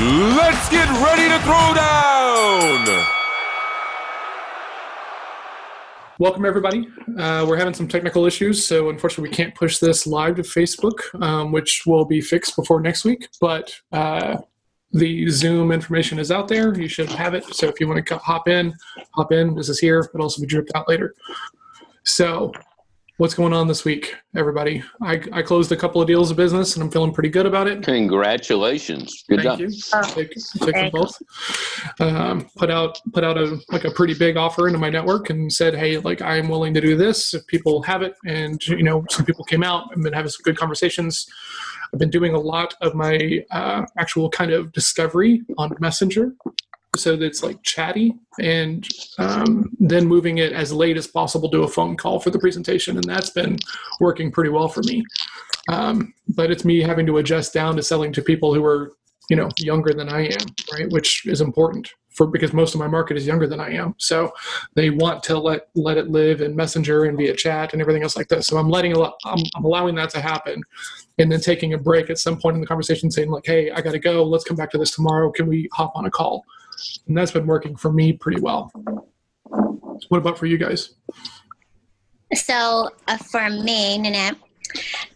Let's get ready to throw down. Welcome, everybody. Uh, we're having some technical issues, so unfortunately, we can't push this live to Facebook, um, which will be fixed before next week. But uh, the Zoom information is out there. You should have it. So if you want to hop in, hop in. This is here. It'll also be dripped out later. So what's going on this week, everybody? I, I closed a couple of deals of business and I'm feeling pretty good about it. Congratulations. Good Thank job. you. Take, take them both. Um, put out put out a like a pretty big offer into my network and said, hey, like I'm willing to do this if people have it. And you know, some people came out. I've been having some good conversations. I've been doing a lot of my uh, actual kind of discovery on Messenger so it's like chatty and um, then moving it as late as possible to a phone call for the presentation and that's been working pretty well for me. Um, but it's me having to adjust down to selling to people who are you know younger than i am right which is important for because most of my market is younger than i am. So they want to let let it live in messenger and via chat and everything else like this so i'm letting I'm, I'm allowing that to happen and then taking a break at some point in the conversation saying like hey i gotta go. Let's come back to this tomorrow. Can we hop on a call and that's been working for me pretty well. What about for you guys? So uh, for me, Nanette,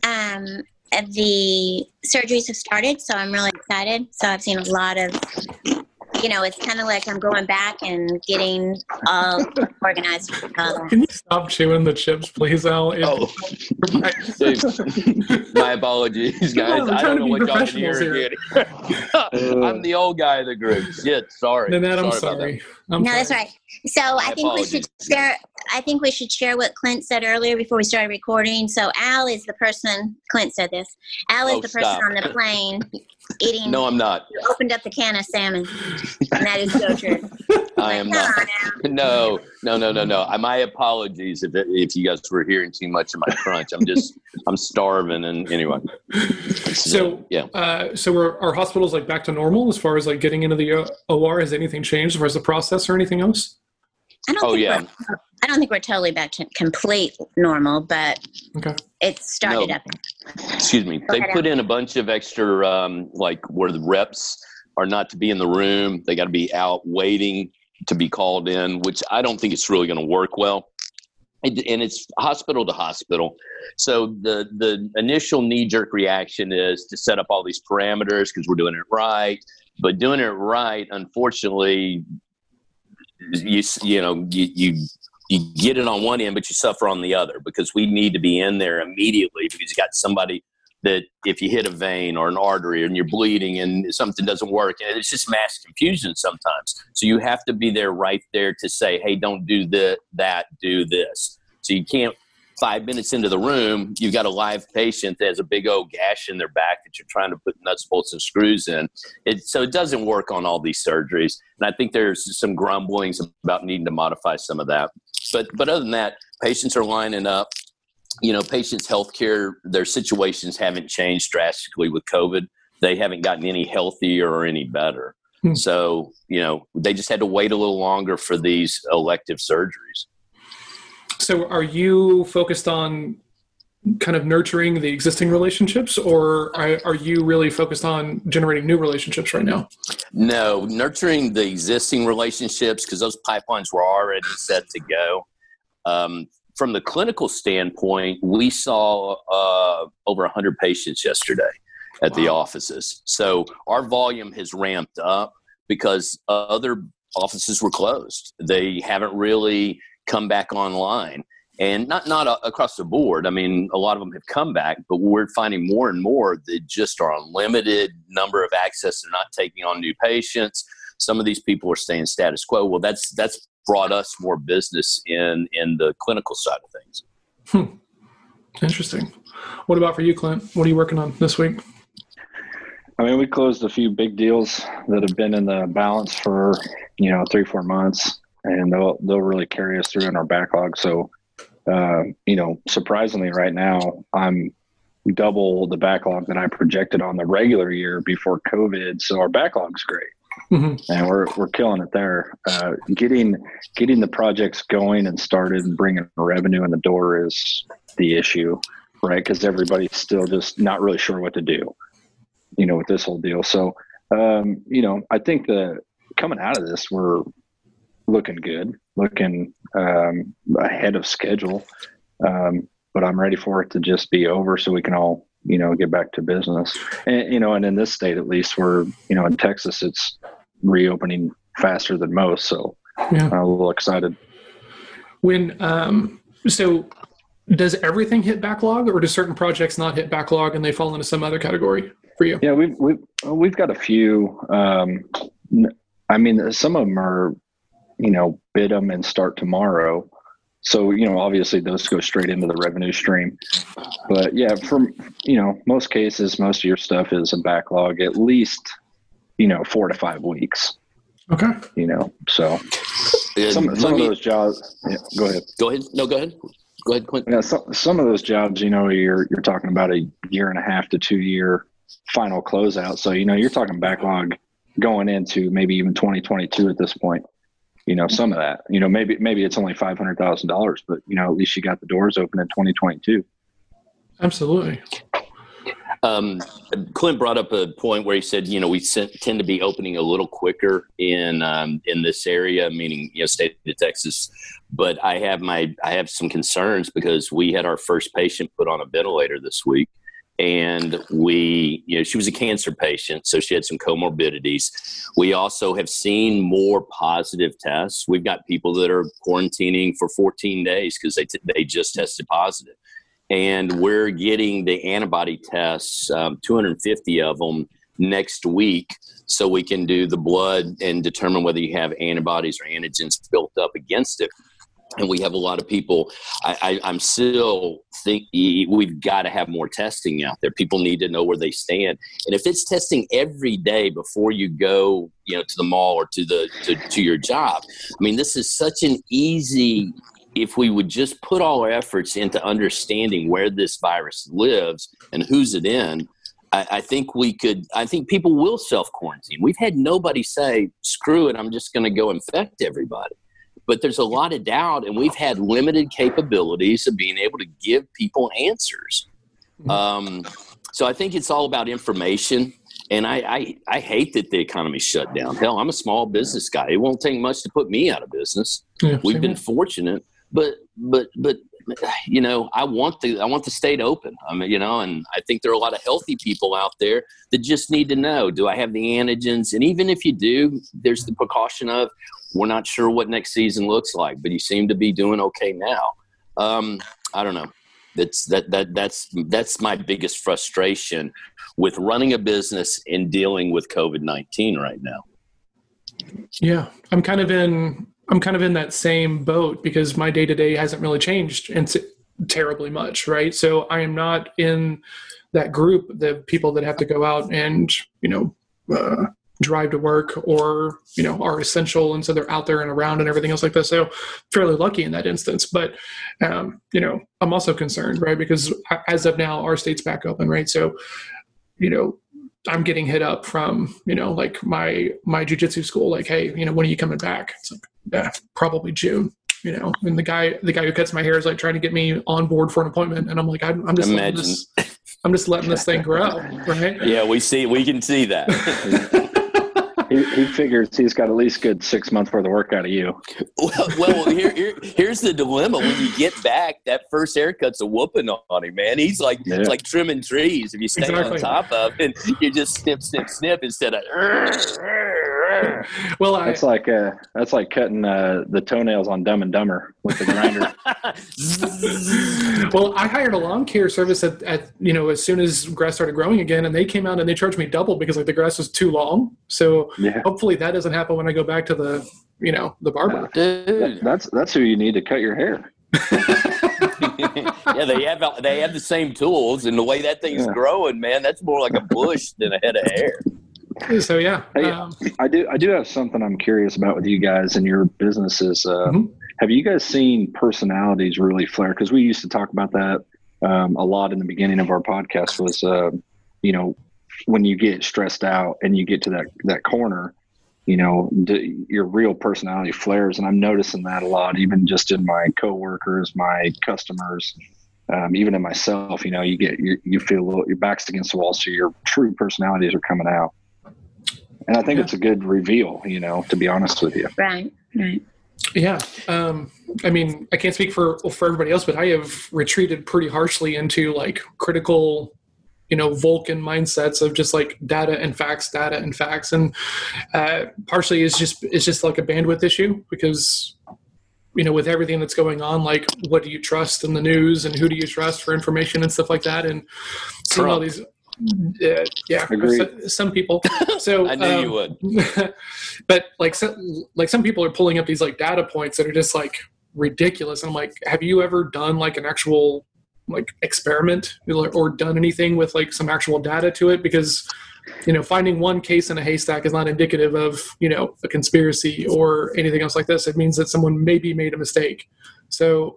um, the surgeries have started, so I'm really excited. So I've seen a lot of, you know, it's kind of like I'm going back and getting all organized. Um, Can you stop chewing the chips, please, Al? It- Oh, my apologies, guys. on, we're I don't know what y'all can hear professionals. I'm the old guy of the group. Shit, sorry. Nanette, I'm about that. sorry. I'm no, that's right. So I My think we should share. I think we should share what Clint said earlier before we started recording. So Al is the person. Clint said this. Al is Oh, the person on the plane eating. No, I'm not. You opened up the can of salmon, and that is so true. I am not. No, no, no, no, no. My apologies if if you guys were hearing too much of my crunch. I'm just I'm starving and anyway. So, yeah. uh, so are our hospitals like back to normal as far as like getting into the uh, OR? Has anything changed as far as the process or anything else? I don't Oh think yeah. we're, I don't think we're totally back to complete normal, but Okay. it's started No. up. Excuse me. They ahead, put in a bunch of extra, um, like where the reps are not to be in the room. They got to be out waiting to be called in, which I don't think it's really going to work well. And and it's hospital to hospital. So the the initial knee jerk reaction is to set up all these parameters because we're doing it right. But doing it right, unfortunately, you you know you, you you get it on one end, but you suffer on the other because we need to be in there immediately because you got somebody that if you hit a vein or an artery and you're bleeding and something doesn't work, and it's just mass confusion sometimes. So you have to be there right there to say, hey, don't do that, that, do this. So you can't. Five minutes into the room, you've got a live patient that has a big old gash in their back that you're trying to put nuts, bolts, and screws in. It, so it doesn't work on all these surgeries. And I think there's some grumblings about needing to modify some of that but but other than that, patients are lining up. You know, patients' healthcare, their situations haven't changed drastically with COVID. They haven't gotten any healthier or any better. Hmm. So you know, they just had to wait a little longer for these elective surgeries. So, are you focused on kind of nurturing the existing relationships, or are, are you really focused on generating new relationships right now? No, nurturing the existing relationships because those pipelines were already set to go. Um, from the clinical standpoint, we saw uh, over 100 patients yesterday at the offices. So our volume has ramped up because other offices were closed. They haven't really come back online. And not not uh, across the board. I mean, a lot of them have come back, but we're finding more and more that just are on limited number of access. They're not taking on new patients. Some of these people are staying status quo. Well, that's that's brought us more business in in the clinical side of things. Interesting. What about for you, Clint? What are you working on this week? I mean, we closed a few big deals that have been in the balance for you know three four months, and they'll they'll really carry us through in our backlog. So, uh, you know, surprisingly, right now I'm double the backlog that I projected on the regular year before COVID. So our backlog's great, hmm and we're we're killing it there. Uh, getting getting the projects going and started and bringing revenue in the door is the issue, right? Because everybody's still just not really sure what to do you know, with this whole deal. So um, you know, I think the coming out of this, we're looking good, looking um, ahead of schedule. Um, but I'm ready for it to just be over so we can all, you know, get back to business. And, you know, and in this state, at least, we're, you know, in Texas, it's reopening faster than most. So Yeah. I'm a little excited. When um, so does everything hit backlog, or do certain projects not hit backlog and they fall into some other category for you? Yeah, we've we've we've got a few. Um, I mean, some of them are, you know, bid them and start tomorrow. So you know, obviously those go straight into the revenue stream. But yeah, from you know, most cases, most of your stuff is a backlog at least, you know, four to five weeks. Okay. You know, so some let some of those jobs. Yeah, go ahead. Go ahead. No, go ahead. Go ahead, Clint. Yeah, some some of those jobs, you know, you're you're talking about a year and a half to two year final closeout. So you know, you're talking backlog going into maybe even 2022 at this point. You know, some of that. You know, maybe maybe it's only five hundred thousand dollars, but you know, at least you got the doors open in 2022. Absolutely. Um, Clint brought up a point where he said, you know, we sent, tend to be opening a little quicker in um, in this area, meaning you know, state of Texas. But I have my I have some concerns because we had our first patient put on a ventilator this week, and we you know she was a cancer patient, so she had some comorbidities. We also have seen more positive tests. We've got people that are quarantining for 14 days because they t- they just tested positive and we're getting the antibody tests, um, 250 of them next week, so we can do the blood and determine whether you have antibodies or antigens built up against it. And we have a lot of people. I, I, I'm still think we've got to have more testing out there. People need to know where they stand, and if it's testing every day before you go, you know, to the mall or to the to, to your job. I mean, this is such an easy if we would just put all our efforts into understanding where this virus lives and who's it in, I, I think we could. I think people will self quarantine. We've had nobody say, "Screw it, I'm just going to go infect everybody." But there's a lot of doubt, and we've had limited capabilities of being able to give people answers. Um, so I think it's all about information. And I, I, I hate that the economy shut down. Hell, I'm a small business guy. It won't take much to put me out of business Yeah, we've been fortunate but but but you know i want the i want the state open i mean you know and i think there are a lot of healthy people out there that just need to know do i have the antigens and even if you do there's the precaution of we're not sure what next season looks like but you seem to be doing okay now um i don't know that's that that that's that's my biggest frustration with running a business and dealing with covid-19 right now Yeah, I'm kind of in. I'm kind of in that same boat because my day to day hasn't really changed and terribly much, right? So I am not in that group, the people that have to go out and you know uh, drive to work or you know are essential, and so they're out there and around and everything else like this. So fairly lucky in that instance, but um, you know I'm also concerned, right? Because as of now, our state's back open, right? So you know I'm getting hit up from, you know, like my my jujitsu school, like, hey, you know, when are you coming back? It's like, yeah, probably June, you know. And the guy the guy who cuts my hair is like trying to get me on board for an appointment, and I'm like, I'm, I'm just Imagine. I'm just letting this thing grow, right? yeah we see we can see that He, he figures he's got at least good six months worth of work out of you. Well, well here, here, here's the dilemma. When you get back, that first haircut's a whooping on him, man. He's like Yeah. it's like trimming trees if you stay Exactly. on top of and you just snip, snip, snip instead of. Well, I That's like uh, that's like cutting uh, the toenails on Dumb and Dumber with the grinder. well, I hired a lawn care service at, at you know as soon as grass started growing again, and they came out and they charged me double because like the grass was too long. So yeah, hopefully that doesn't happen when I go back to the you know the barber. Dude, that's that's who you need to cut your hair. yeah, they have they have the same tools, and the way that thing's Yeah. growing, man, that's more like a bush than a head of hair. So yeah, um, I do I do have something I'm curious about with you guys and your businesses. Uh, Mhm. Have you guys seen personalities really flare? Because we used to talk about that um, a lot in the beginning of our podcast. Was uh, you know when you get stressed out and you get to that that corner, you know d- your real personality flares, and I'm noticing that a lot, even just in my coworkers, my customers. Um, even in myself, you know, you get you, you feel a little, your back's against the wall, so your true personalities are coming out. And I think Yeah. it's a good reveal. You know, to be honest with you. Right. Right. Yeah, um, I mean, I can't speak for for everybody else, but I have retreated pretty harshly into like critical, you know, Vulcan mindsets of just like data and facts, data and facts, and uh, partially is just it's just like a bandwidth issue because you know with everything that's going on, like what do you trust in the news and who do you trust for information and stuff like that, and seeing all these. Uh, yeah, Agreed. so- some people. So I knew um, you would. but like so, like some people are pulling up these like data points that are just like ridiculous and i'm like have you ever done like an actual like experiment or done anything with like some actual data to it because you know finding one case in a haystack is not indicative of you know a conspiracy or anything else like this it means that someone maybe made a mistake so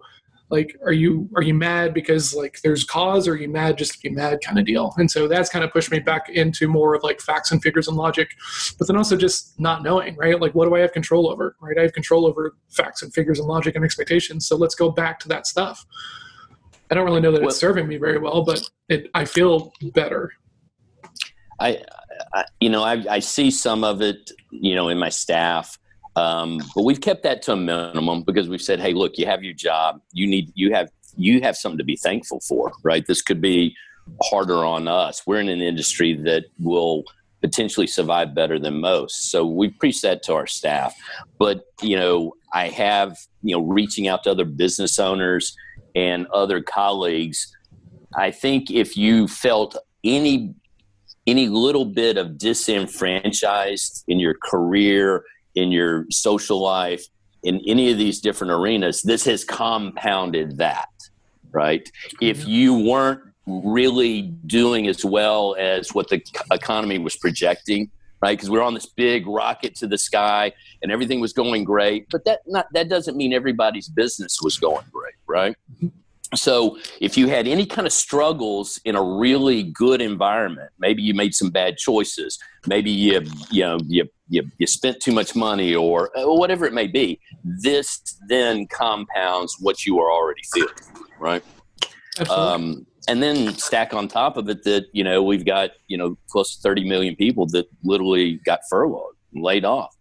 like are you are you mad because like there's cause or are you mad just to be mad kind of deal? And so that's kind of pushed me back into more of like facts and figures and logic but then also just not knowing right? Like what do i have control over right? I have control over facts and figures and logic and expectations so let's go back to that stuff. I don't really know that Well- it's serving me very well but it i feel better. I, I you know, I, I see some of it, you know, in my staff, um, but we've kept that to a minimum because we've said, hey, look, you have your job, you need, you have, you have something to be thankful for, right? This could be harder on us. We're in an industry that will potentially survive better than most, so we preach that to our staff. But you know, I have, you know, reaching out to other business owners and other colleagues. I think if you felt any any little bit of disenfranchised in your career, in your social life, in any of these different arenas, this has compounded that, right? If mm-hmm. you weren't really doing as well as what the economy was projecting, right? Because we're on this big rocket to the sky and everything was going great, but that not that doesn't mean everybody's business was going great, right? So if you had any kind of struggles in a really good environment, maybe you made some bad choices, maybe you you know you you, you spent too much money or uh, whatever it may be, this then compounds what you are already feeling, right? Um, and then stack on top of it that you know we've got you know close to 30 million people that literally got furloughed, laid off,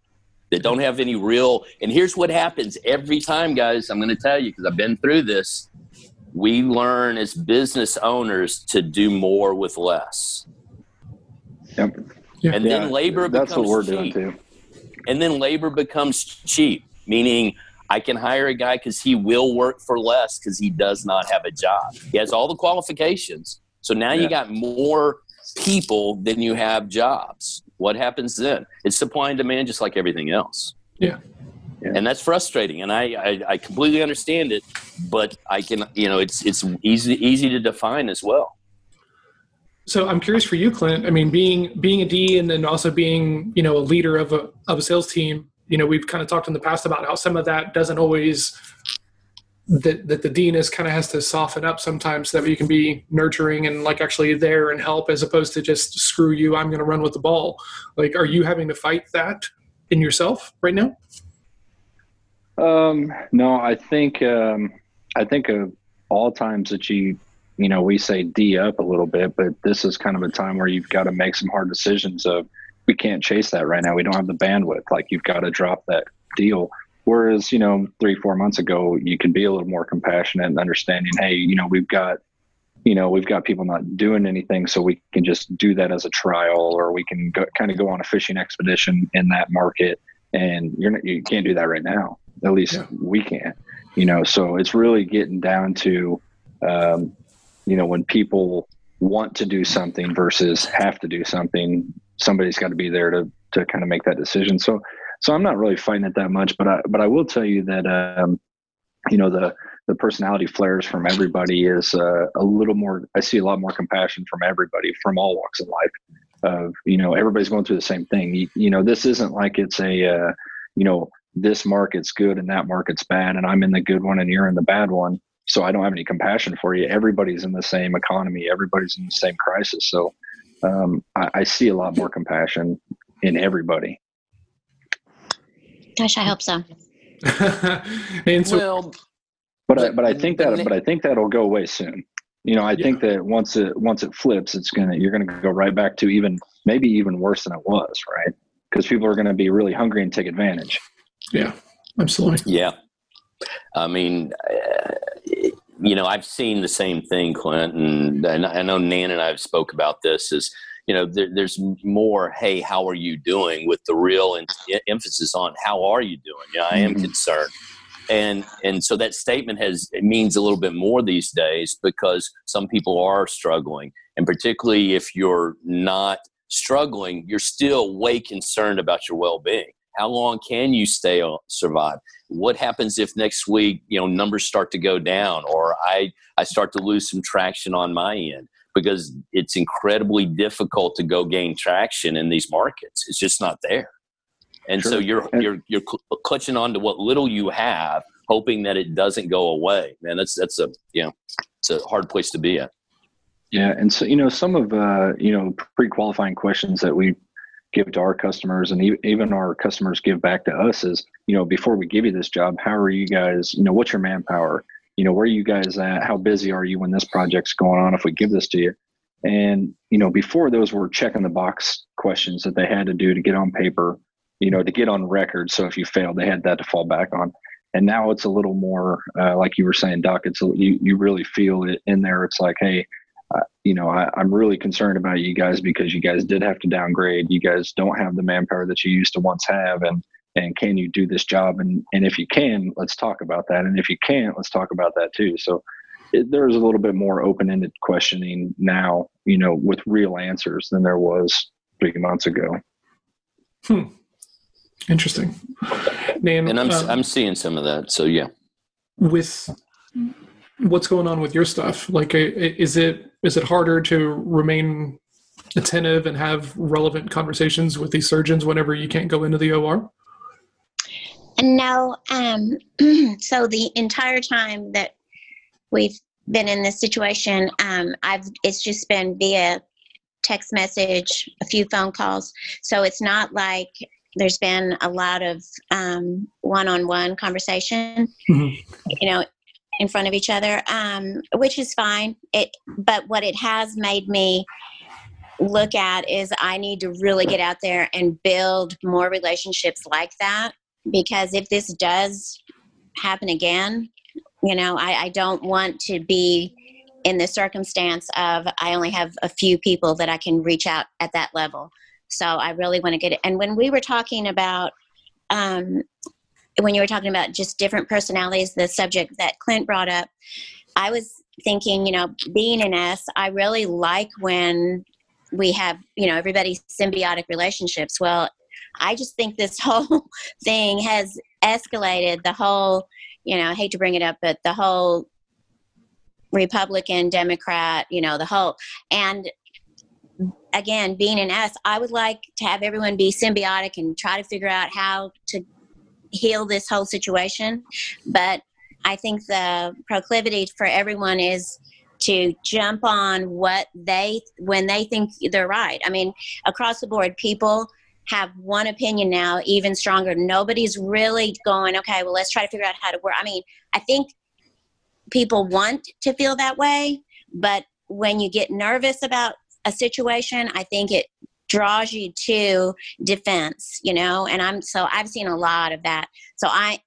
that don't have any real. And here's what happens every time, guys. I'm going to tell you because I've been through this. We learn as business owners to do more with less, Yep. and Yeah, then labor That's becomes what we're cheap. doing too. and then labor becomes cheap meaning i can hire a guy because he will work for less because he does not have a job he has all the qualifications so now you got more people than you have jobs what happens then it's supply and demand just like everything else Yeah. Yeah. and that's frustrating and I, I i completely understand it but i can you know it's it's easy easy to define as well So I'm curious for you, Clint. I mean, being being a D and then also being you know a leader of a of a sales team. You know, we've kind of talked in the past about how some of that doesn't always that that the dean is kind of has to soften up sometimes so that you can be nurturing and like actually there and help as opposed to just screw you. I'm going to run with the ball. Like, are you having to fight that in yourself right now? Um, no, I think um, I think of all times that you you know we say D up a little bit, but this is kind of a time where you've got to make some hard decisions. Of we can't chase that right now. We don't have the bandwidth. Like you've got to drop that deal. Whereas you know three four months ago you could be a little more compassionate and understanding. Hey, you know we've got you know we've got people not doing anything, so we can just do that as a trial, or we can go, kind of go on a fishing expedition in that market. And you're not, you can't do that right now. At least Yeah. we can't. You know, so it's really getting down to, um, you know, when people want to do something versus have to do something. Somebody's got to be there to to kind of make that decision. So, so I'm not really fighting it that much, but I but I will tell you that, um, you know, the the personality flares from everybody is uh, a little more. I see a lot more compassion from everybody from all walks of life. Of you know, everybody's going through the same thing. You, you know, this isn't like it's a, uh, you know, this market's good and that market's bad, and I'm in the good one and you're in the bad one. So I don't have any compassion for you. Everybody's in the same economy. Everybody's in the same crisis. So um, I, I see a lot more compassion in everybody. Gosh, I hope so. and so, well But I, But- but I think that but I think that'll go away soon. You know, I think that once it once it flips, it's gonna you're gonna go right back to even maybe even worse than it was, right? because people are going to be really hungry and take advantage. Yeah, absolutely. Yeah. I mean, uh, you know, I've seen the same thing, Clint, and, and I know Nan and I have spoke about this. Is you know, there, there's more. Hey, how are you doing? With the real emphasis on how are you doing? Yeah, I am mm-hmm. concerned, and and so that statement has it means a little bit more these days because some people are struggling, and particularly if you're not struggling, you're still way concerned about your well-being. How long can you stay on, survive? What happens if next week, you know, numbers start to go down or I, I start to lose some traction on my end? Because it's incredibly difficult to go gain traction in these markets. It's just not there. And sure. so you're, you're, you're clutching on to what little you have, hoping that it doesn't go away. Man, that's, that's a, you know, it's a hard place to be at. Yeah, and so you know some of uh, you know pre-qualifying questions that we give to our customers and even our customers give back to us is you know before we give you this job how are you guys you know what's your manpower? You know where are you guys at? How busy are you when this project's going on if we give this to you? And you know before those were checking the box questions that they had to do to get on paper you know to get on record. So if you failed they had that to fall back on. And now it's a little more uh, like you were saying doc it's a, you, you really feel it in there. It's like hey you know, I, am really concerned about you guys because you guys did have to downgrade. You guys don't have the manpower that you used to once have, and and can you do this job? And and if you can, let's talk about that. And if you can't, let's talk about that too. So it, there's a little bit more open-ended questioning now, you know, with real answers than there was three months ago. Hmm. Interesting. Man, and I'm uh, I'm seeing some of that. So yeah. With what's going on with your stuff? Like, is it is it harder to remain attentive and have relevant conversations with these surgeons whenever you can't go into the OR? No. Um, so the entire time that we've been in this situation, um, I've it's just been via text message, a few phone calls. So it's not like there's been a lot of um, one-on-one conversation. Mm-hmm. You know, in front of each other, um, which is fine. It, but what it has made me look at is I need to really get out there and build more relationships like that because if this does happen again, you know, I, I don't want to be in the circumstance of I only have a few people that I can reach out at that level. So I really want to get it. And when we were talking about um, when you were talking about just different personalities, the subject that Clint brought up, I was thinking, you know, being an S, I really like when we have, you know, everybody's symbiotic relationships. Well, I just think this whole thing has escalated the whole, you know, I hate to bring it up, but the whole Republican, Democrat, you know, the whole, and again, being an S, I would like to have everyone be symbiotic and try to figure out how to heal this whole situation. But I think the proclivity for everyone is to jump on what they when they think they're right. I mean, across the board, people have one opinion now, even stronger. Nobody's really going, okay, well, let's try to figure out how to work. I mean, I think people want to feel that way, but when you get nervous about a situation, I think it draws you to defense you know? And i'm so i've seen a lot of that. So i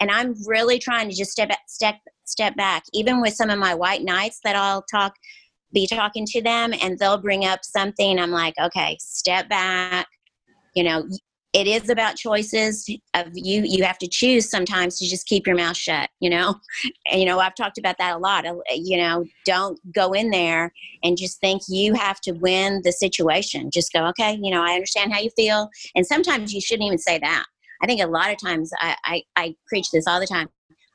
and i'm really trying to just step step step back even with some of my white knights that i'll talk be talking to them and they'll bring up something i'm like okay step back. You know it is about choices of you you have to choose sometimes to just keep your mouth shut you know? And, you know i've talked about that a lot uh, you know don't go in there and just think you have to win the situation. Just go okay you know i understand how you feel. And sometimes you shouldn't even say that. I think a lot of times i i, I preach this all the time.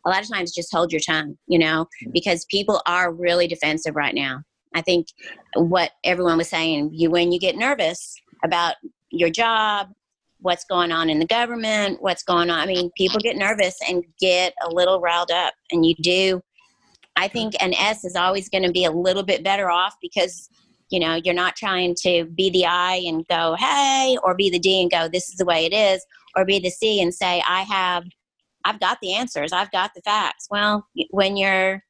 A lot of times just hold your tongue you know because people are really defensive right now. I think what everyone was saying you when you get nervous about your job what's going on in the government, what's going on. I mean, people get nervous and get a little riled up, and you do. I think an S is always going to be a little bit better off because you know you're not trying to be the I and go hey, or be the D and go this is the way it is, or be the C and say I have, I've got the answers, I've got the facts. Well, when you're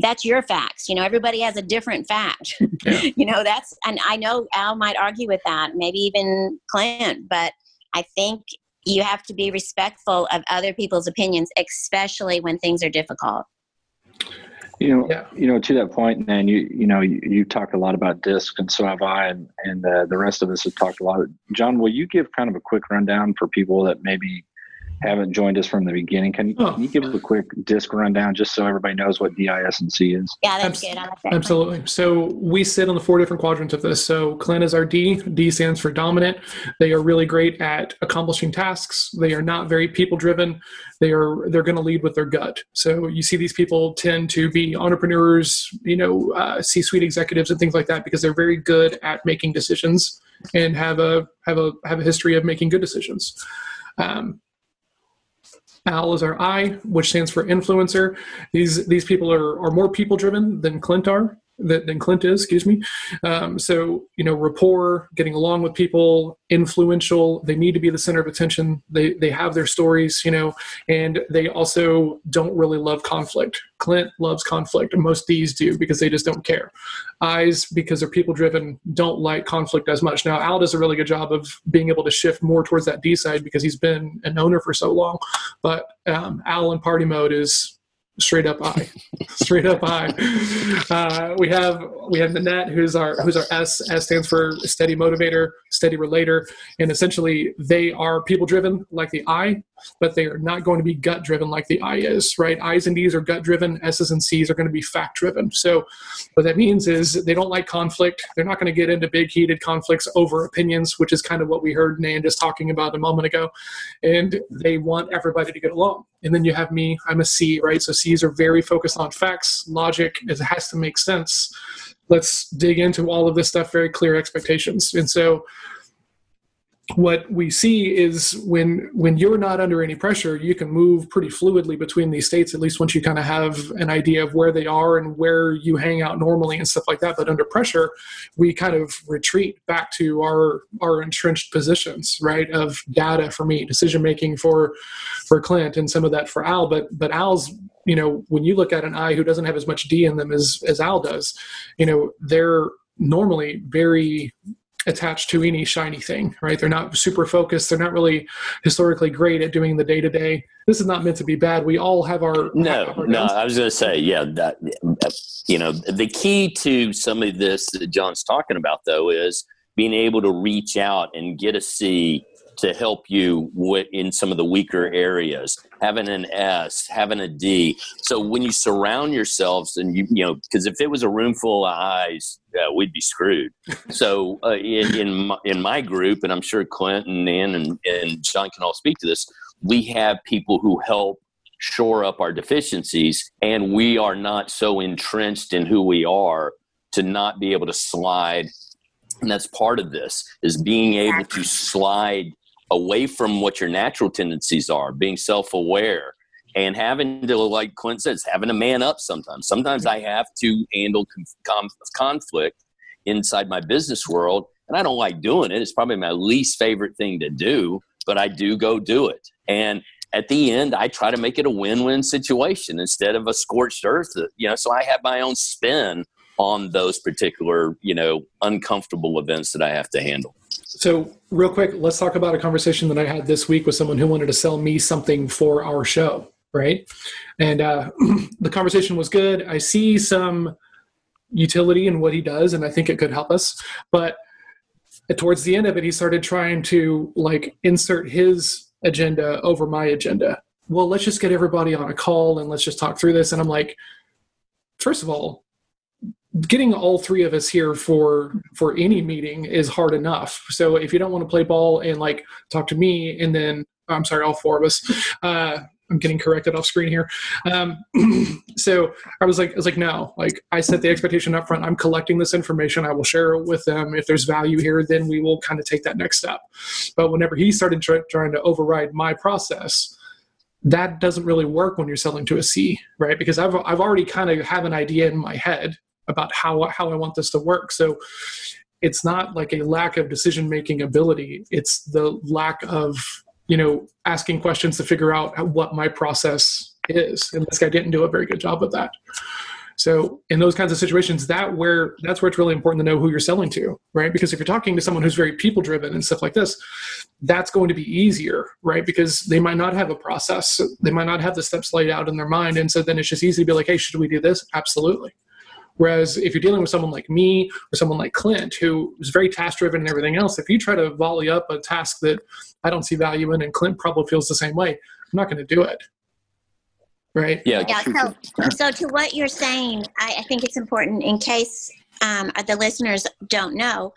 that's your facts you know everybody has a different fact yeah. you know that's and i know al might argue with that maybe even clint but I think you have to be respectful of other people's opinions, especially when things are difficult. You know, Yeah. you know, to that point, man, you you know, you, you talked a lot about DISC, and so have I, and and uh, the rest of us have talked a lot. John, will you give kind of a quick rundown for people that maybe haven't joined us from the beginning? Can you, Oh. can you give a quick DISC rundown just so everybody knows what DIS and C is? Yeah, that's Abs- good. I like that. Absolutely. So we sit on the four different quadrants of this. So Clint is our D. D stands for dominant. They are really great at accomplishing tasks. They are not very people driven. They are they're going to lead with their gut. So you see these people tend to be entrepreneurs, you know, uh, C-suite executives and things like that because they're very good at making decisions and have a have a have a history of making good decisions. Um, Al is our I, which stands for influencer. These these people are, are more people driven than Clint are than, than Clint is. Excuse me. Um, so you know, rapport, getting along with people, influential. They need to be the center of attention. They they have their stories, you know, and they also don't really love conflict. Clint loves conflict, most D's do because they just don't care. I's because they're people driven, don't like conflict as much. Now Al does a really good job of being able to shift more towards that D side because he's been an owner for so long. But um, Al in party mode is straight up I, straight up I. Uh, we have we have Nanette, who's our who's our S. S stands for steady motivator, steady relator, and essentially they are people driven like the I, but they are not going to be gut driven like the I is. Right? I's and D's are gut driven. S's and C's are going to be fact driven. So what that means is they don't like conflict. They're not going to get into big heated conflicts over opinions, which is kind of what we heard Nan just talking about a moment ago. And they want everybody to get along. And then you have me, I'm a C, right? So C's are very focused on facts, logic, it has to make sense. Let's dig into all of this stuff, very clear expectations. And so what we see is when when you're not under any pressure you can move pretty fluidly between these states at least once you kind of have an idea of where they are and where you hang out normally and stuff like that. But under pressure we kind of retreat back to our our entrenched positions right of data for me decision making for for clint and some of that for al. But but al's you know when you look at an I who doesn't have as much d in them as as al does you know they're normally very attached to any shiny thing, right? They're not super focused. They're not really historically great at doing the day to day. This is not meant to be bad. We all have our No, have our no. I was going to say, yeah, that you know, the key to some of this that John's talking about, though, is being able to reach out and get a C to help you in some of the weaker areas. Having an S, having a D. So when you surround yourselves, and you, you know, because if it was a room full of I's, uh, we'd be screwed. So uh, in in my, in my group, and I'm sure Clint and and, and John can all speak to this. We have people who help shore up our deficiencies and we are not so entrenched in who we are to not be able to slide and that's part of this is being able to slide away from what your natural tendencies are being self-aware and having to like clint says having to man up sometimes. Sometimes i have to handle con- con- conflict inside my business world and i don't like doing it. It's probably my least favorite thing to do but i do go do it. And at the end i try to make it a win-win situation instead of a scorched earth you know so i have my own spin on those particular you know uncomfortable events that i have to handle So, real quick, let's talk about a conversation that I had this week with someone who wanted to sell me something for our show, right? And uh, the conversation was good. I see some utility in what he does, and I think it could help us. But towards the end of it, he started trying to like insert his agenda over my agenda. Well, let's just get everybody on a call and let's just talk through this. And I'm like, first of all, getting all three of us here for for any meeting is hard enough. So if you don't want to play ball and like talk to me and then i'm sorry all four of us uh i'm getting corrected off screen here. Um so i was like i was like no like i set the expectation up front. I'm collecting this information. I will share it with them. If there's value here then we will kind of take that next step. But whenever he started try, trying to override my process that doesn't really work when you're selling to a C, right? Because I've I've already kind of have an idea in my head about how how I want this to work. So it's not like a lack of decision making ability. It's the lack of you know asking questions to figure out what my process is. And this guy didn't do a very good job of that. So in those kinds of situations, that where that's where it's really important to know who you're selling to, right? Because if you're talking to someone who's very people driven and stuff like this, that's going to be easier, right? Because they might not have a process, they might not have the steps laid out in their mind, and so then it's just easy to be like, hey, should we do this? Absolutely. Whereas if you're dealing with someone like me or someone like Clint, who is very task driven and everything else, if you try to volley up a task that I don't see value in, and Clint probably feels the same way, I'm not going to do it right? Yeah. Yeah. So, so to what you're saying, I, I think it's important in case um, the listeners don't know.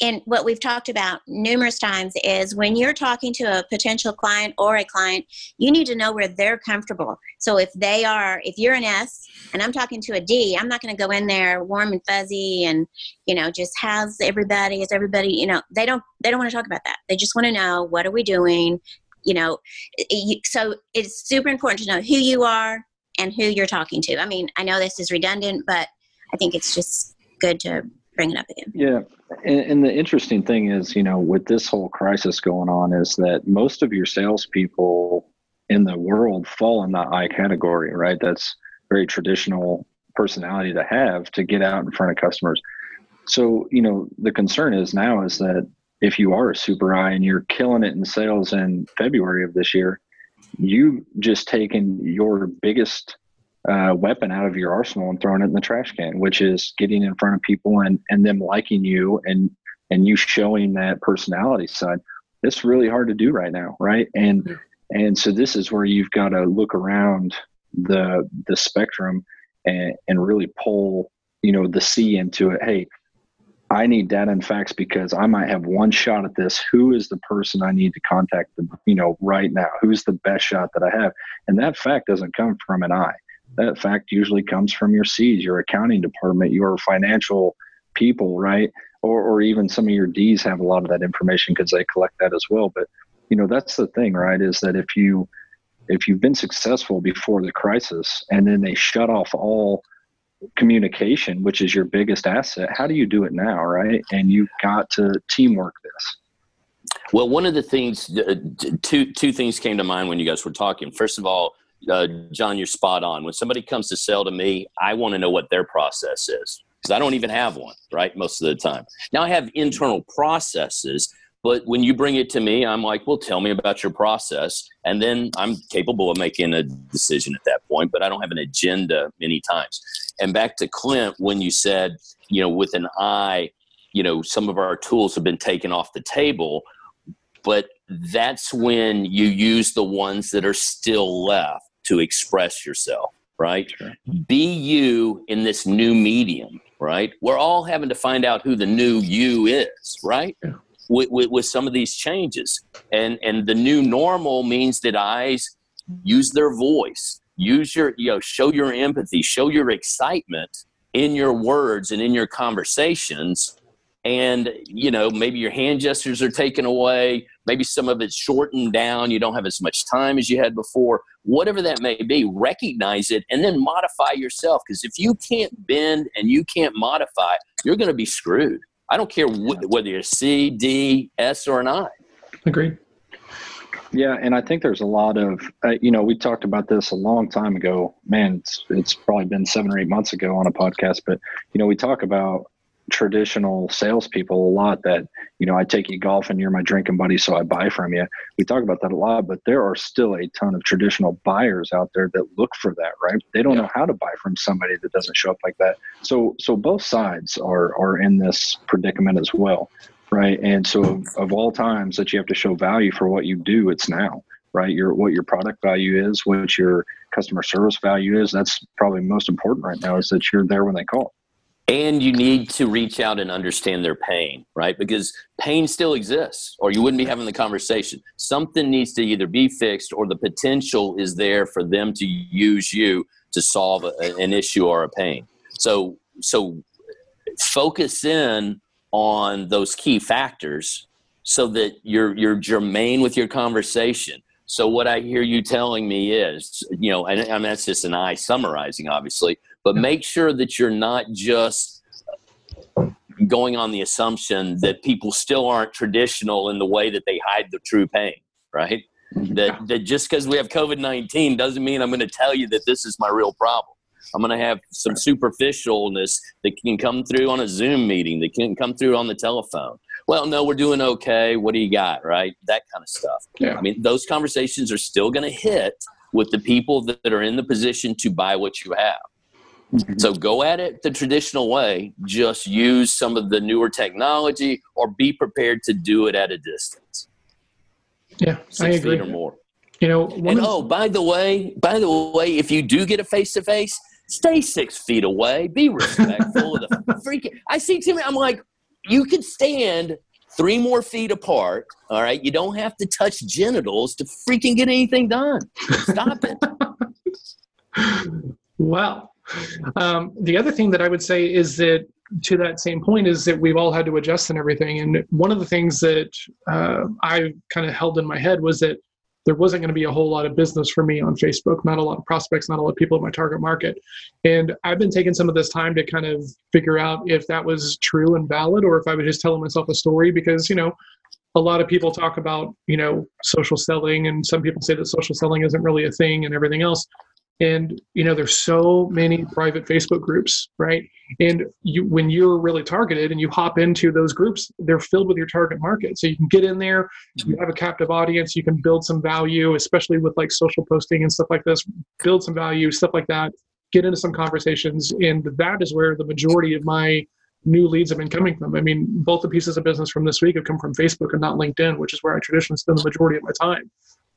And what we've talked about numerous times is when you're talking to a potential client or a client, you need to know where they're comfortable. So if they are, if you're an S and I'm talking to a D, I'm not going to go in there warm and fuzzy and you know just how's everybody? Is everybody? You know they don't they don't want to talk about that. They just want to know what are we doing? you know so it's super important to know who you are and who you're talking to i mean i know this is redundant but i think it's just good to bring it up again yeah and, and the interesting thing is you know with this whole crisis going on is that most of your salespeople in the world fall in that i category right that's very traditional personality to have to get out in front of customers so you know the concern is now is that if you are a super I and you're killing it in sales in February of this year, you've just taken your biggest uh, weapon out of your arsenal and thrown it in the trash can, which is getting in front of people and and them liking you and and you showing that personality side. It's really hard to do right now, right? And. And so this is where you've got to look around the the spectrum and and really pull you know the C into it. Hey, I need data and facts because I might have one shot at this. Who is the person I need to contact, you know, right now? Who's the best shot that I have? And that fact doesn't come from an I. That fact usually comes from your C's, your accounting department, your financial people, right? Or, or even some of your D's have a lot of that information because they collect that as well. But you know, that's the thing, right? Is that if you if you've been successful before the crisis and then they shut off all communication, which is your biggest asset, how do you do it now, right? And you've got to teamwork this. Well, one of the things, uh, two two things came to mind when you guys were talking. First of all, uh, John, you're spot on. When somebody comes to sell to me, I want to know what their process is because I don't even have one, right? Most of the time. Now I have internal processes, but when you bring it to me, I'm like, well, tell me about your process. And then I'm capable of making a decision at that point, but I don't have an agenda many times. And back to Clint, when you said, you know, with an I, you know, some of our tools have been taken off the table, but that's when you use the ones that are still left to express yourself, right? Sure. Be you in this new medium, right? We're all having to find out who the new you is, right? Yeah with, with, with some of these changes. And, and the new normal means that I's use their voice, use your, you know, show your empathy, show your excitement in your words and in your conversations. And, you know, maybe your hand gestures are taken away. Maybe some of it's shortened down. You don't have as much time as you had before. Whatever that may be, recognize it and then modify yourself. Because if you can't bend and you can't modify, you're going to be screwed. I don't care wh- whether you're C, D, S, or an I. Agreed. Yeah, and I think there's a lot of, uh, you know, we talked about this a long time ago. Man, it's, it's probably been seven or eight months ago on a podcast, but, you know, we talk about traditional salespeople a lot that, you know, I take you golfing, you're my drinking buddy, so I buy from you. We talk about that a lot, but there are still a ton of traditional buyers out there that look for that, right? They don't yeah. know how to buy from somebody that doesn't show up like that. So, so both sides are, are in this predicament as well, right? And so of, of all times that you have to show value for what you do, it's now right? Your what your product value is, what your customer service value is. That's probably most important right now is that you're there when they call and you need to reach out and understand their pain right? Because pain still exists or you wouldn't be having the conversation. Something needs to either be fixed or the potential is there for them to use you to solve a, an issue or a pain. So so focus in on those key factors so that you're you're germane with your conversation. So what i hear you telling me is you know and, and that's just an I summarizing obviously but make sure that you're not just going on the assumption that people still aren't traditional in the way that they hide the true pain, right? That, that just because we have COVID 19 doesn't mean I'm going to tell you that this is my real problem. I'm going to have some superficialness that can come through on a Zoom meeting, that can come through on the telephone. Well, no, we're doing okay. What do you got? Right? That kind of stuff. Yeah. I mean, those conversations are still going to hit with the people that are in the position to buy what you have. Mm-hmm. So go at it the traditional way. Just use some of the newer technology, or be prepared to do it at a distance, Yeah, I six agree. feet or more. You know, And of- oh, by the way, by the way, if you do get a face to face, stay six feet away. Be respectful of the freaking. I see Timmy. I'm like, you could stand three more feet apart. All right, you don't have to touch genitals to freaking get anything done. Stop it. Wow. Um, the other thing that I would say is that to that same point is that we've all had to adjust and everything. And one of the things that uh, I kind of held in my head was that there wasn't going to be a whole lot of business for me on Facebook, not a lot of prospects, not a lot of people in my target market. And I've been taking some of this time to kind of figure out if that was true and valid or if I was just telling myself a story because, you know, a lot of people talk about, you know, social selling and some people say that social selling isn't really a thing and everything else and you know there's so many private facebook groups right? And you when you're really targeted and you hop into those groups they're filled with your target market. So you can get in there you have a captive audience you can build some value especially with like social posting and stuff like this build some value stuff like that get into some conversations. And that is where the majority of my new leads have been coming from. I mean both the pieces of business from this week have come from facebook and not linkedin which is where i traditionally spend the majority of my time.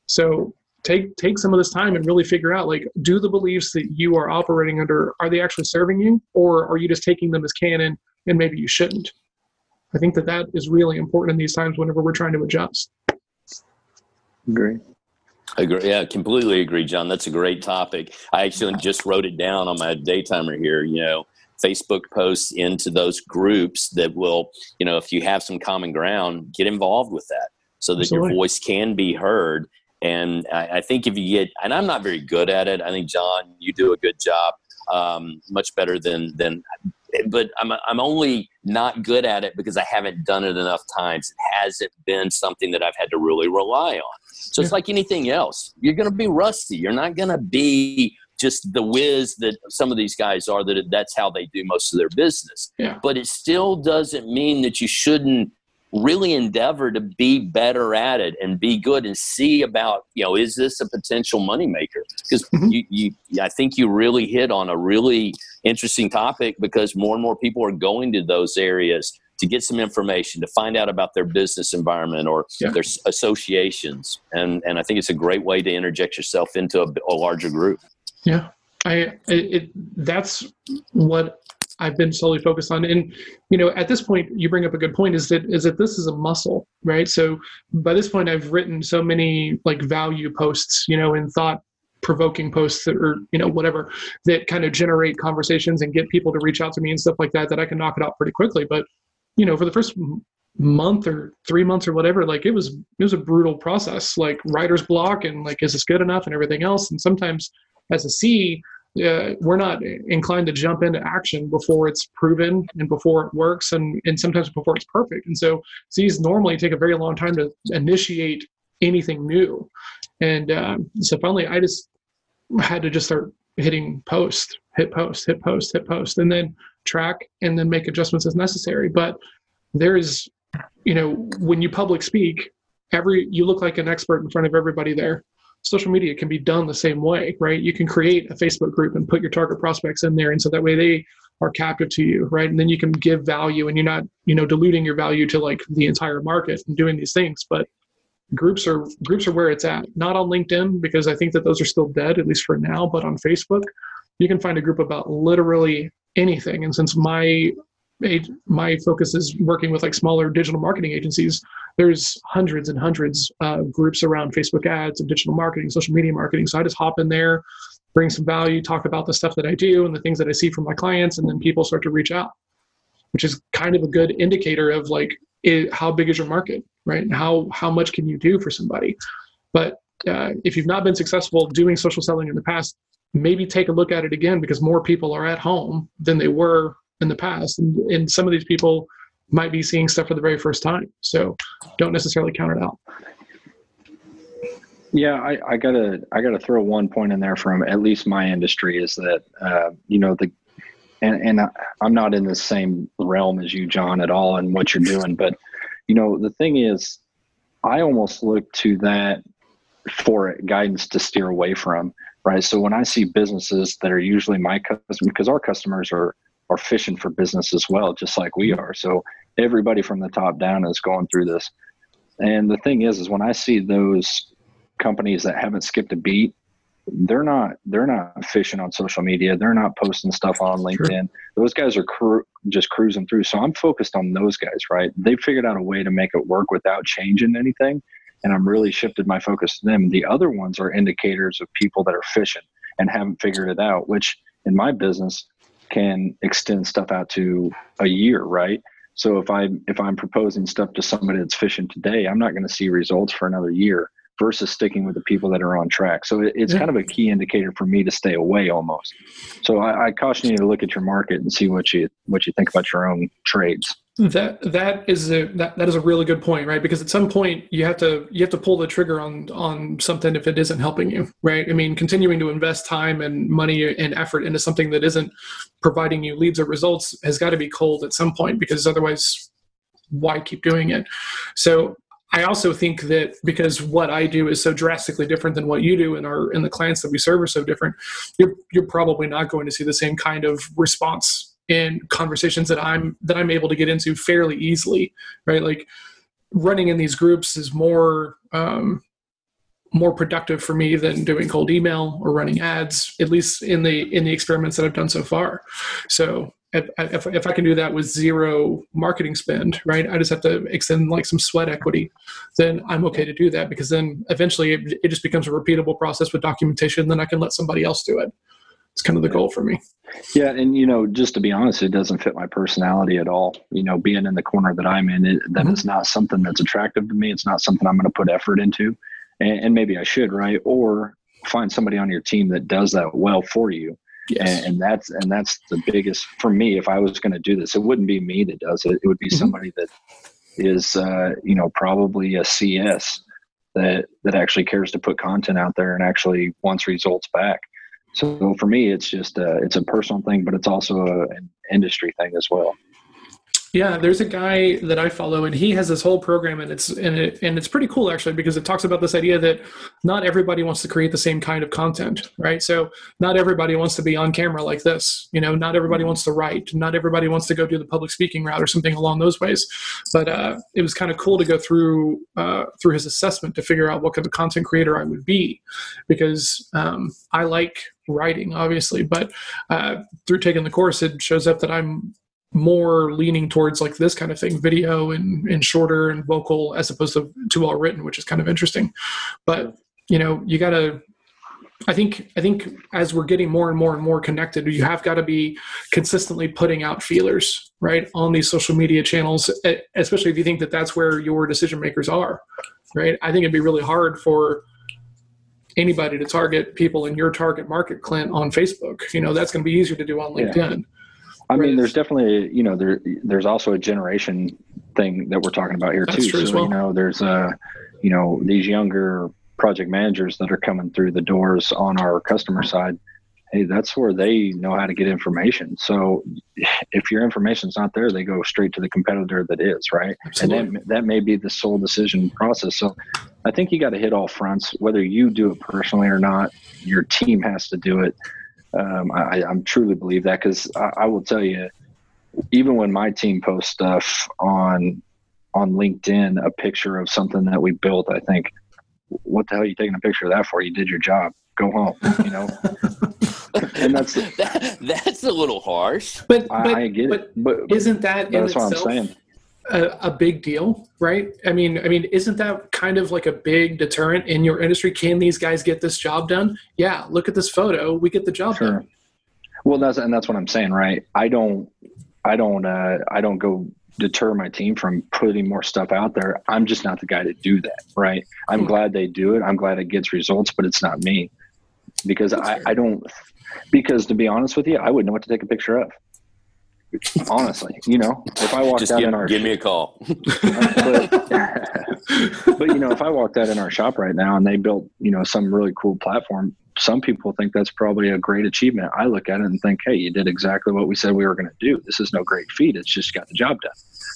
So take take some of this time and really figure out like do the beliefs that you are operating under are they actually serving you or are you just taking them as canon and maybe you shouldn't i think that that is really important in these times whenever we're trying to adjust Agree. I agree. Yeah, completely agree, John. That's a great topic. I actually just wrote it down on my day timer here. You know, Facebook posts into those groups that will, you know, if you have some common ground, get involved with that so that Absolutely. your voice can be heard. And I, I think if you get, and I'm not very good at it. I think John, you do a good job, um, much better than than. But I'm I'm only not good at it because I haven't done it enough times. It hasn't been something that I've had to really rely on. So it's like anything else. You're going to be rusty. You're not going to be just the whiz that some of these guys are. That that's how they do most of their business. Yeah. But it still doesn't mean that you shouldn't really endeavor to be better at it and be good and see about you know is this a potential moneymaker because Mhm. you, you i think you really hit on a really interesting topic because more and more people are going to those areas to get some information to find out about their business environment or Yeah. their associations and and i think it's a great way to interject yourself into a, a larger group Yeah, I it, it that's what I've been solely focused on. And you know, at this point, you bring up a good point. Is that is that this is a muscle, right? So by this point, I've written so many like value posts, you know, and thought provoking posts that or you know whatever that kind of generate conversations and get people to reach out to me and stuff like that that I can knock it out pretty quickly. But you know, for the first month or three months or whatever, like it was it was a brutal process, like writer's block and like is this good enough and everything else. And sometimes as a C, uh, we're not inclined to jump into action before it's proven and before it works and, and sometimes before it's perfect. And so C's normally take a very long time to initiate anything new. And um, so finally, I just had to just start hitting post, hit post, hit post, hit post, and then track and then make adjustments as necessary. But there is, you know, when you public speak, every you look like an expert in front of everybody there social media can be done the same way, right? You can create a Facebook group and put your target prospects in there, and so that way they are captive to you, right? And then you can give value, and you're not, you know, diluting your value to like the entire market and doing these things. But groups are groups are where it's at. Not on LinkedIn because I think that those are still dead, at least for now. But on Facebook, you can find a group about literally anything. And since my my focus is working with like smaller digital marketing agencies. There's hundreds and hundreds of groups around facebook ads and digital marketing social media marketing. So i just hop in there bring some value talk about the stuff that i do and the things that i see from my clients and then people start to reach out which is kind of a good indicator of like it, how big is your market right? And how how much can you do for somebody? But uh, if you've not been successful doing social selling in the past maybe take a look at it again because more people are at home than they were in the past and, and some of these people might be seeing stuff for the very first time so don't necessarily count it out Yeah, I, I, gotta I gotta throw one point in there from at least my industry is that uh, you know the and and I, I'm not in the same realm as you, John, at all, and what you're doing. But you know, the thing is, I almost look to that for guidance to steer away from. Right. So when I see businesses that are usually my customers, because our customers are are fishing for business as well, just like we are. So everybody from the top down is going through this. And the thing is, is when I see those companies that haven't skipped a beat they're not they're not fishing on social media they're not posting stuff on linkedin sure. those guys are cru- just cruising through so i'm focused on those guys right they figured out a way to make it work without changing anything and i'm really shifted my focus to them the other ones are indicators of people that are fishing and haven't figured it out which in my business can extend stuff out to a year right so if i if i'm proposing stuff to somebody that's fishing today i'm not going to see results for another year versus sticking with the people that are on track. So it's yeah. kind of a key indicator for me to stay away almost. So I, I, caution you to look at your market and see what you what you think about your own trades. That that is a that, that is a really good point, right? Because at some point you have to you have to pull the trigger on on something if it isn't helping you, right? I mean, continuing to invest time and money and effort into something that isn't providing you leads or results has got to be cold at some point because otherwise why keep doing it? So I also think that because what I do is so drastically different than what you do, and our and the clients that we serve are so different, you're you're probably not going to see the same kind of response in conversations that I'm that I'm able to get into fairly easily, right? Like running in these groups is more um, more productive for me than doing cold email or running ads, at least in the in the experiments that I've done so far. So if, if, I can do that with zero marketing spend, right? I just have to extend like some sweat equity, then I'm okay to do that because then eventually it, it just becomes a repeatable process with documentation. Then I can let somebody else do it. It's kind of the goal for me. Yeah, and you know, just to be honest, it doesn't fit my personality at all. You know, being in the corner that I'm in, it, that mm-hmm. is not something that's attractive to me. It's not something I'm going to put effort into, and, and maybe I should, right? Or find somebody on your team that does that well for you Yes. And, and, that's and that's the biggest for me. If I was going to do this, it wouldn't be me that does it. It would be mm-hmm. somebody that is, uh, you know, probably a CS that that actually cares to put content out there and actually wants results back. So for me, it's just a, it's a personal thing, but it's also a, an industry thing as well. Yeah, there's a guy that I follow, and he has this whole program, and it's and it and it's pretty cool actually because it talks about this idea that not everybody wants to create the same kind of content, right? So not everybody wants to be on camera like this, you know. Not everybody wants to write, not everybody wants to go do the public speaking route or something along those ways. But uh, it was kind of cool to go through uh, through his assessment to figure out what kind of content creator I would be, because um, I like writing obviously, but uh, through taking the course, it shows up that I'm more leaning towards like this kind of thing video and, and shorter and vocal as opposed to too all written which is kind of interesting. But you know you gotta i think i think as we're getting more and more and more connected you have got to be consistently putting out feelers right on these social media channels especially if you think that that's where your decision makers are right? I think it'd be really hard for anybody to target people in your target market clint on facebook you know that's going to be easier to do on linkedin yeah I mean, there's definitely you know there there's also a generation thing that we're talking about here That's too. so well. you know, there's uh you know these younger project managers that are coming through the doors on our customer side. Hey, that's where they know how to get information. So if your information's not there, they go straight to the competitor that is, right? Absolutely. And that, that may be the sole decision process. So I think you got to hit all fronts, whether you do it personally or not. Your team has to do it um, I, I truly believe that because I, I, will tell you, even when my team posts stuff on on LinkedIn, a picture of something that we built, I think, what the hell are you taking a picture of that for? You did your job. Go home. You know. and that's that, that's a little harsh. But, but I, get but, it. But isn't that that's what itself, I'm saying a, a, big deal, right? I mean, I mean, isn't that kind of like a big deterrent in your industry? Can these guys get this job done? Yeah, look at this photo. We get the job sure. done. Well, that's and that's what I'm saying, right? I don't, I don't, uh, I don't go deter my team from putting more stuff out there. I'm just not the guy to do that, right? I'm hmm. glad they do it. I'm glad it gets results, but it's not me because I, I don't. Because to be honest with you, I wouldn't know what to take a picture of Honestly, you know, if I walked Just out give, in our give me a call. but, but you know, if I walked out in our shop right now and they built, you know, some really cool platform, some people think that's probably a great achievement. I look at it and think, hey, you did exactly what we said we were going to do. This is no great feat. It's just got the job done.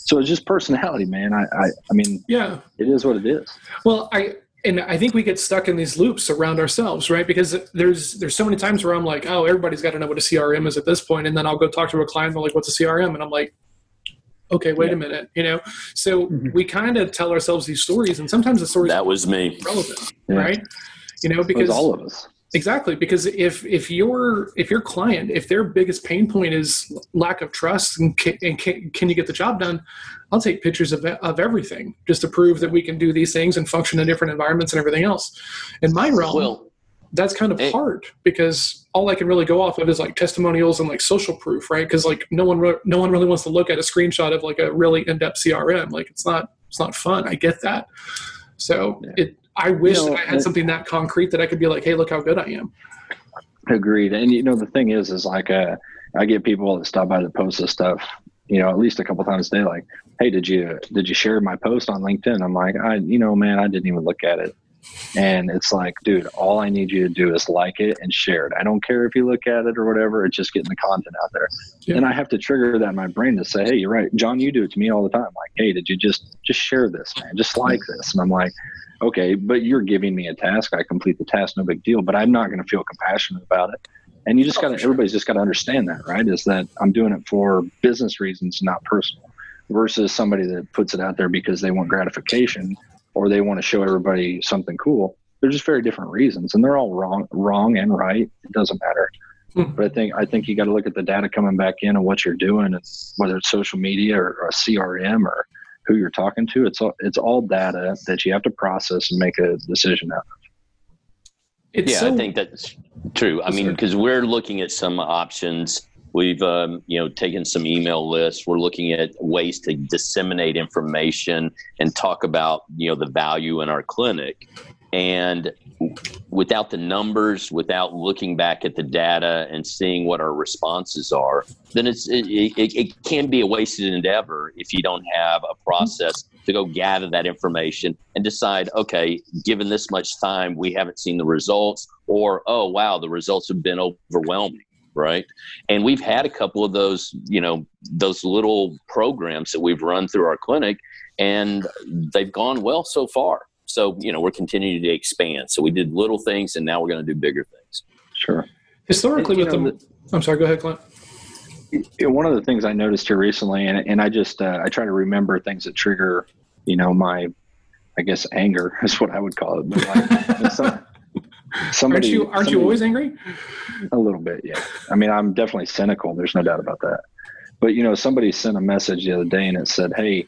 So it's just personality, man. I, I, I mean, Yeah. it is what it is. Well, I and I think we get stuck in these loops around ourselves, right? Because there's there's so many times where I'm like, oh, everybody's got to know what a CRM is at this point, and then I'll go talk to a client, and they're like, what's a CRM? And I'm like, okay, wait Yeah. a minute, you know. So Mhm. we kind of tell ourselves these stories, and sometimes the stories That was me. relevant, Yeah. right? You know, because all of us. Exactly, because if if your if your client if their biggest pain point is lack of trust and can, and can, can you get the job done, I'll take pictures of of everything just to prove that we can do these things and function in different environments and everything else. In my realm, Well, that's kind of eh. hard because all I can really go off of is like testimonials and like social proof, right? Because like no one re- no one really wants to look at a screenshot of like a really in depth CRM. Like it's not it's not fun. I get that. So Yeah. it I wish You know, I had something that concrete that I could be like, hey, look how good I am. Agreed. And you know, the thing is, is like, uh, I get people that stop by that post this stuff, you know, at least a couple times a day, like, Hey, did you, did you share my post on LinkedIn? I'm like, I, you know, man, I didn't even look at it. And it's like, dude, all I need you to do is like it and share it. I don't care if you look at it or whatever. It's just getting the content out there. Yeah. And I have to trigger that in my brain to say, Hey, you're right. John, you do it to me all the time. Like, Hey, did you just, just share this, man? Just like this. And I'm like, okay, but you're giving me a task. I complete the task, no big deal. But I'm not going to feel compassionate about it. And you just Oh, got to. sure. everybody's just got to understand that, right? Is that I'm doing it for business reasons, not personal, versus somebody that puts it out there because they want gratification or they want to show everybody something cool. They're just very different reasons, and they're all wrong, wrong and right. It doesn't matter. Hmm. But I think I think you got to look at the data coming back in and what you're doing, and whether it's social media or, or a CRM or who you're talking to. It's all it's all data that you have to process and make a decision out. of. It's yeah, so, I think that's true. I mean, because we're looking at some options. We've, um, you know, taken some email lists. We're looking at ways to disseminate information and talk about, you know, the value in our clinic. And without the numbers, without looking back at the data and seeing what our responses are, then it's it, it, it can be a wasted endeavor if you don't have a process to go gather that information and decide, okay, given this much time, we haven't seen the results, or oh wow, the results have been overwhelming, right? And we've had a couple of those, you know, those little programs that we've run through our clinic, and they've gone well so far. So you know, we're continuing to expand. So we did little things, and now we're going to do bigger things. Sure. historically You with know, them. I'm sorry. Go ahead, Clint. one of the things I noticed here recently, and, and I just uh, I try to remember things that trigger, you know, my, I guess anger is what I would call it. But like, when some- Aren't you aren't you always angry? a little bit? Yeah. I mean, I'm definitely cynical. There's no doubt about that. But you know, somebody sent a message the other day, and it said, "Hey,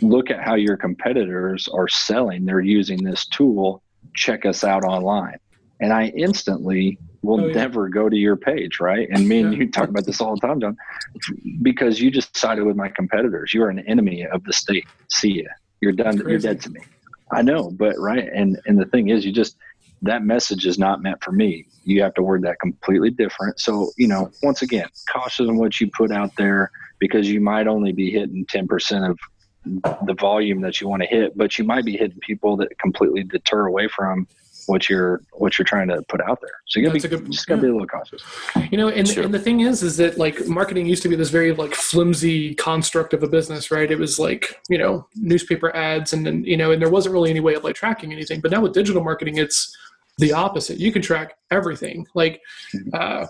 look at how your competitors are selling. They're using this tool. Check us out online." And I instantly will Oh, yeah. never go to your page, right? And me and Yeah. you talk about this all the time, John, because you just sided with my competitors. You are an enemy of the state. See ya. You're done. You're dead to me. I know, but right. And and the thing is, you just that message is not meant for me. You have to word that completely different. So you know, once again, cautious on what you put out there because you might only be hitting ten percent of the volume that you want to hit, but you might be hitting people that completely deter away from what you're what you're trying to put out there. So you gotta That's be a good- just gotta be a little cautious. You know, and, Sure. and the thing is, is that like marketing used to be this very like flimsy construct of a business, right? It was like you know newspaper ads, and then you know, and there wasn't really any way of like tracking anything. But now with digital marketing, it's the opposite. You can track everything. Like, uh,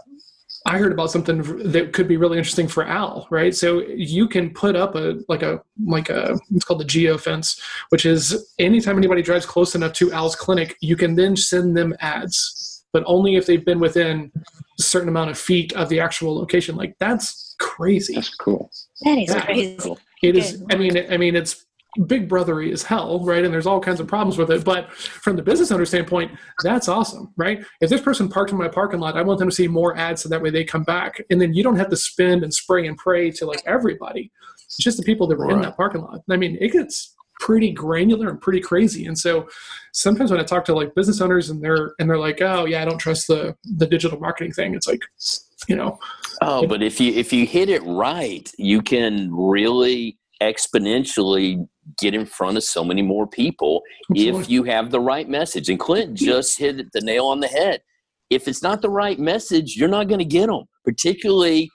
I heard about something that could be really interesting for Al, right? So you can put up a like a like a it's called the geo fence, which is anytime anybody drives close enough to Al's clinic, you can then send them ads, but only if they've been within a certain amount of feet of the actual location. Like that's crazy. That's cool. That is Yeah. crazy. Cool. It is. Good I mean, I mean, it's big brothery as hell, right? And there's all kinds of problems with it. But from the business owner standpoint, that's awesome, right? If this person parked in my parking lot, I want them to see more ads so that way they come back. And then you don't have to spend and spray and pray to like everybody. It's just the people that were in that parking lot. I mean, it gets pretty granular and pretty crazy. And so sometimes when I talk to like business owners and they're and they're like, oh yeah, I don't trust the the digital marketing thing. It's like, you know. Oh, but if you if you hit it right, you can really exponentially get in front of so many more people if you have the right message. And Clint just hit the nail on the head. If it's not the right message, you're not going to get them, particularly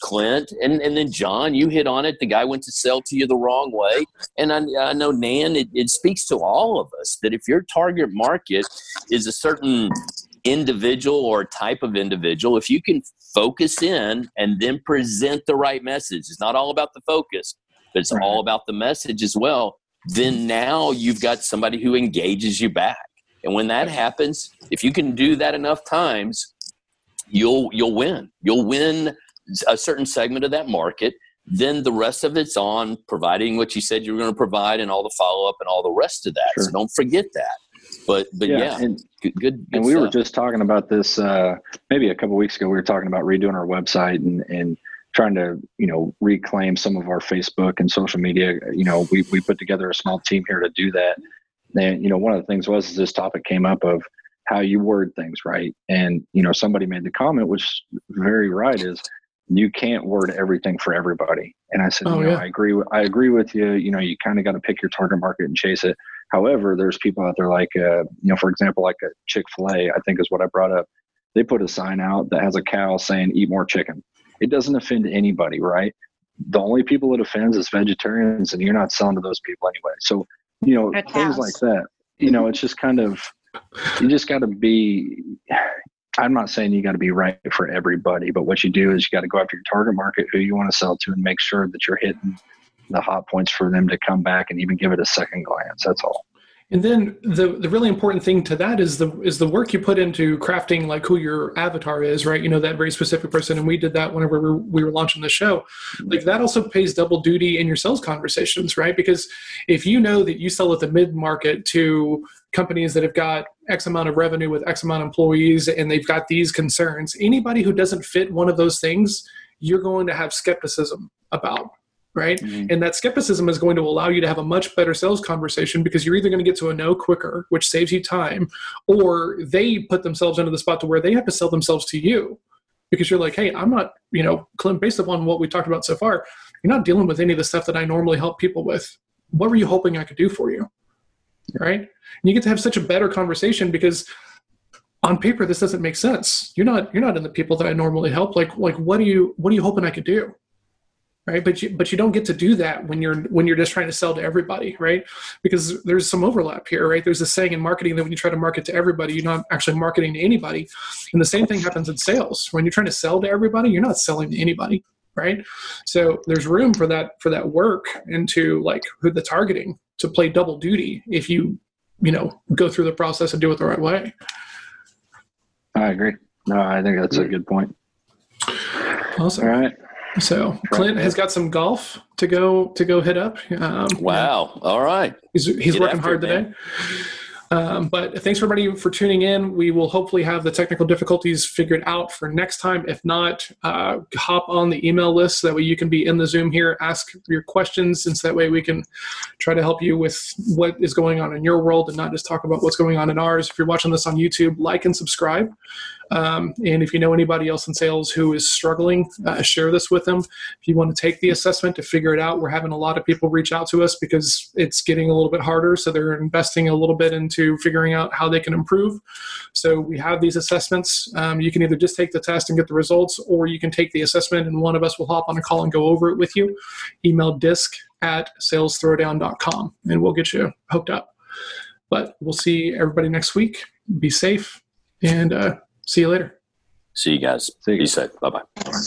Clint, and, and then John, you hit on it. The guy went to sell to you the wrong way. And I, I know, Nan, it, it speaks to all of us that if your target market is a certain individual or type of individual, if you can focus in and then present the right message, it's not all about the focus, but it's Right. all about the message as well. Then now you've got somebody who engages you back. And when that happens, if you can do that enough times, you'll you'll win. You'll win a certain segment of that market. Then the rest of it's on providing what you said you were going to provide and all the follow up and all the rest of that. So don't forget that. But but yeah, and, good, good, good and we were just talking about this uh, maybe a couple weeks ago. We were talking about redoing our website and and trying to you know reclaim some of our Facebook and social media. You know, we we put together a small team here to do that. And you know, one of the things was this topic came up of how you word things right. And you know, somebody made the comment, which very right, is you can't word everything for everybody. And I said, Oh, you know, yeah. I agree. With, I agree with you. You know, you kind of got to pick your target market and chase it. However, there's people out there like, uh, you know, for example, like a Chick Fil A. I think is what I brought up. They put a sign out that has a cow saying "Eat more chicken." It doesn't offend anybody, right? The only people it offends is vegetarians, and you're not selling to those people anyway. So, you know, things like that. You know, it's just kind of you just got to be. I'm not saying you got to be right for everybody, but what you do is you got to go after your target market, who you want to sell to, and make sure that you're hitting the hot points for them to come back and even give it a second glance. That's all. And then the the really important thing to that is the is the work you put into crafting like who your avatar is, right? You know that very specific person, and we did that whenever we were, we were launching the show. Like that also pays double duty in your sales conversations, right? Because if you know that you sell at the mid market to companies that have got X amount of revenue with X amount of employees, and they've got these concerns, anybody who doesn't fit one of those things, you're going to have skepticism about, right? Mm-hmm. And that skepticism is going to allow you to have a much better sales conversation because you're either going to get to a no quicker, which saves you time, or they put themselves into the spot to where they have to sell themselves to you because you're like, hey, I'm not, you know, Clint, based upon what we talked about so far, you're not dealing with any of the stuff that I normally help people with. What were you hoping I could do for you? Right? And you get to have such a better conversation because on paper this doesn't make sense. You're not you're not in the people that I normally help. Like like what do you what are you hoping I could do? Right? But you but you don't get to do that when you're when you're just trying to sell to everybody right? Because there's some overlap here right? There's a saying in marketing that when you try to market to everybody you're not actually marketing to anybody. And the same thing happens in sales. When you're trying to sell to everybody you're not selling to anybody right? So there's room for that for that work into like who the targeting to play double duty if you you know go through the process and do it the right way. I agree. No, I think that's a good point. awesome. All right. So clint has got some golf to go to go hit up um, wow. All right. He's, he's Get working hard it, today. Um, but thanks everybody for tuning in. We will hopefully have the technical difficulties figured out for next time. If not, uh, hop on the email list. so That way you can be in the Zoom here, ask your questions, since that way we can try to help you with what is going on in your world and not just talk about what's going on in ours. If you're watching this on YouTube, like and subscribe. Um, and if you know anybody else in sales who is struggling, uh, share this with them. If you want to take the assessment to figure it out, we're having a lot of people reach out to us because it's getting a little bit harder. So they're investing a little bit into figuring out how they can improve. So we have these assessments. Um, you can either just take the test and get the results, or you can take the assessment and one of us will hop on a call and go over it with you. Email disc at salesthrowdown.com and we'll get you hooked up. But we'll see everybody next week. Be safe and uh, see you later. See you guys. See you. Be safe. Bye bye.